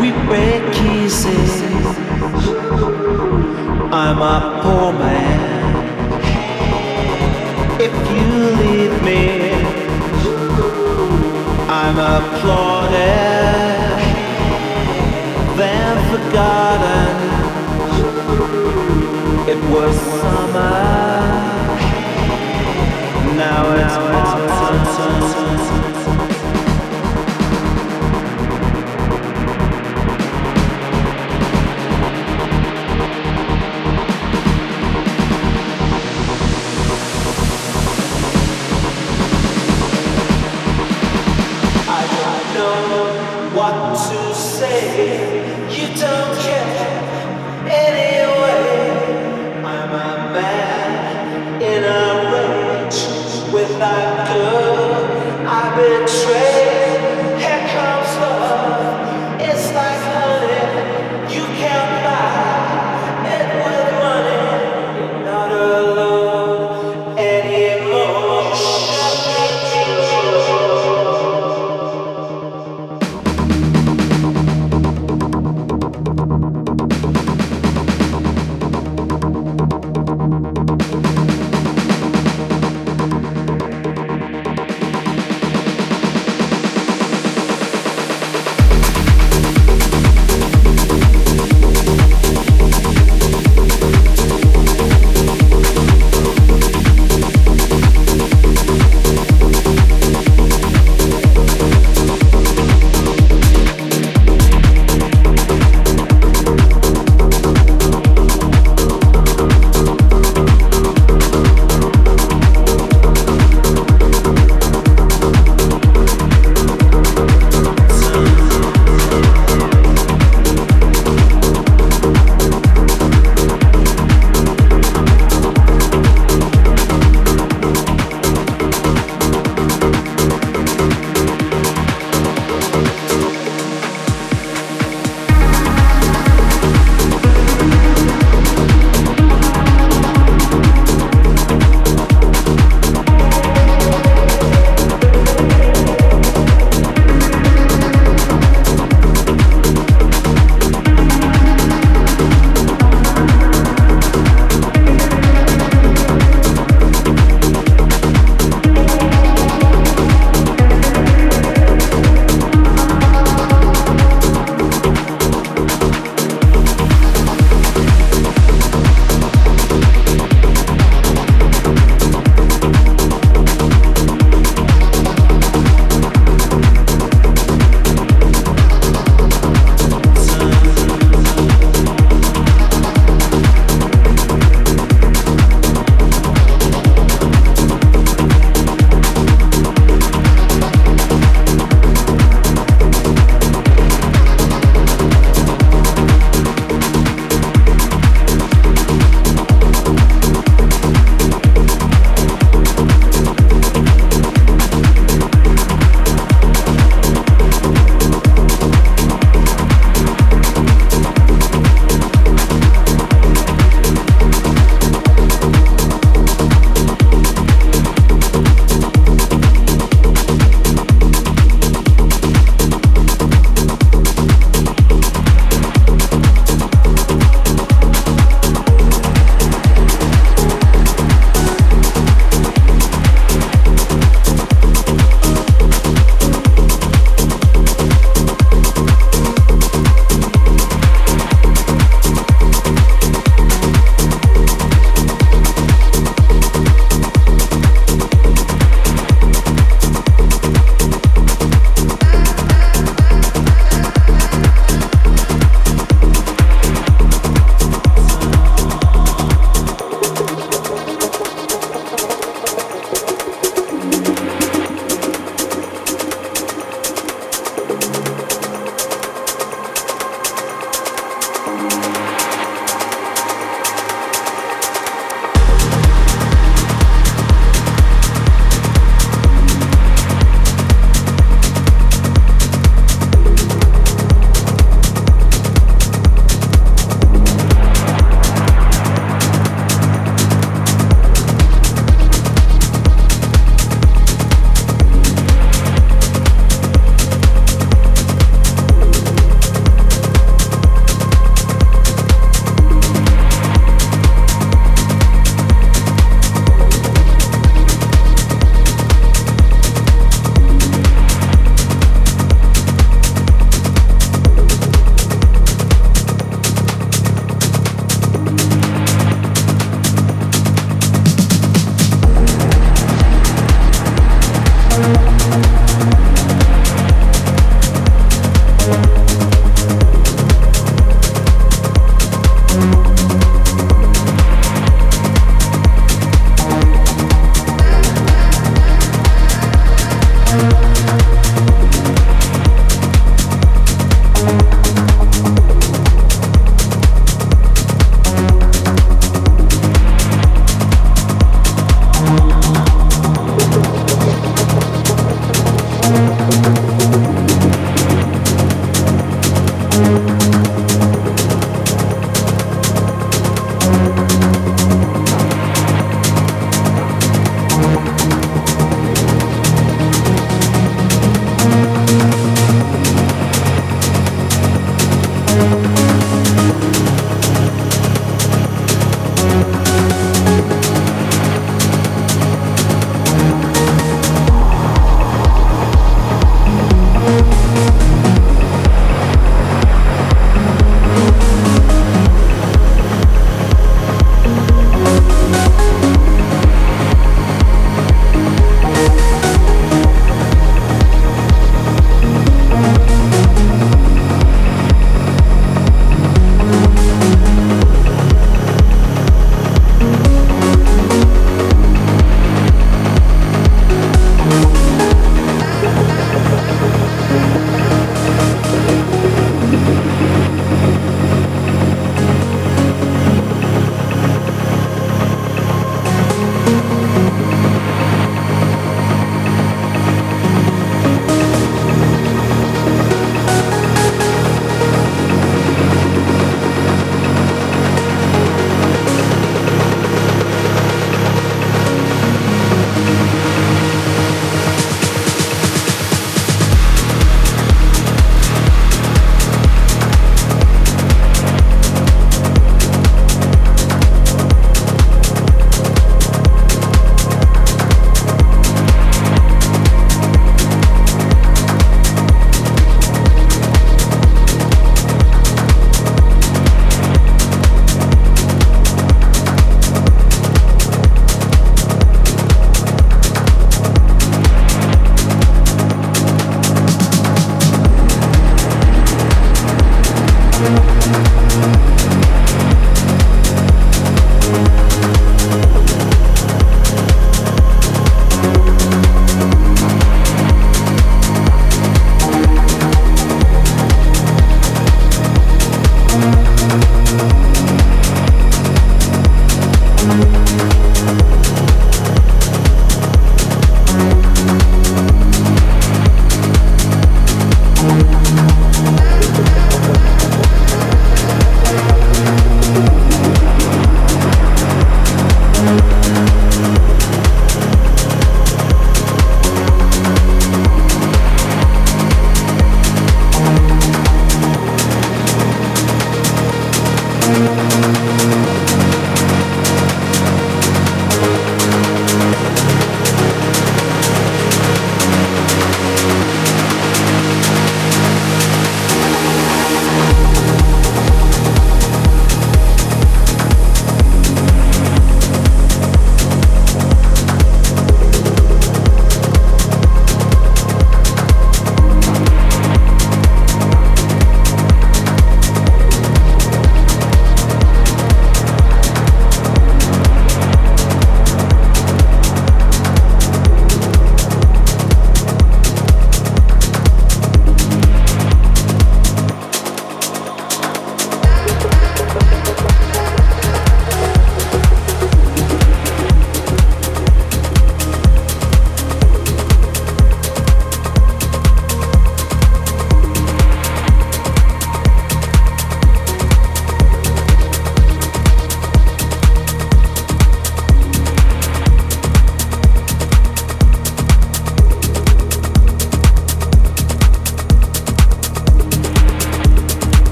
We break kisses. I'm a poor man. If you leave me, I'm applauded, then forgotten. It was summer. Now it's autumn.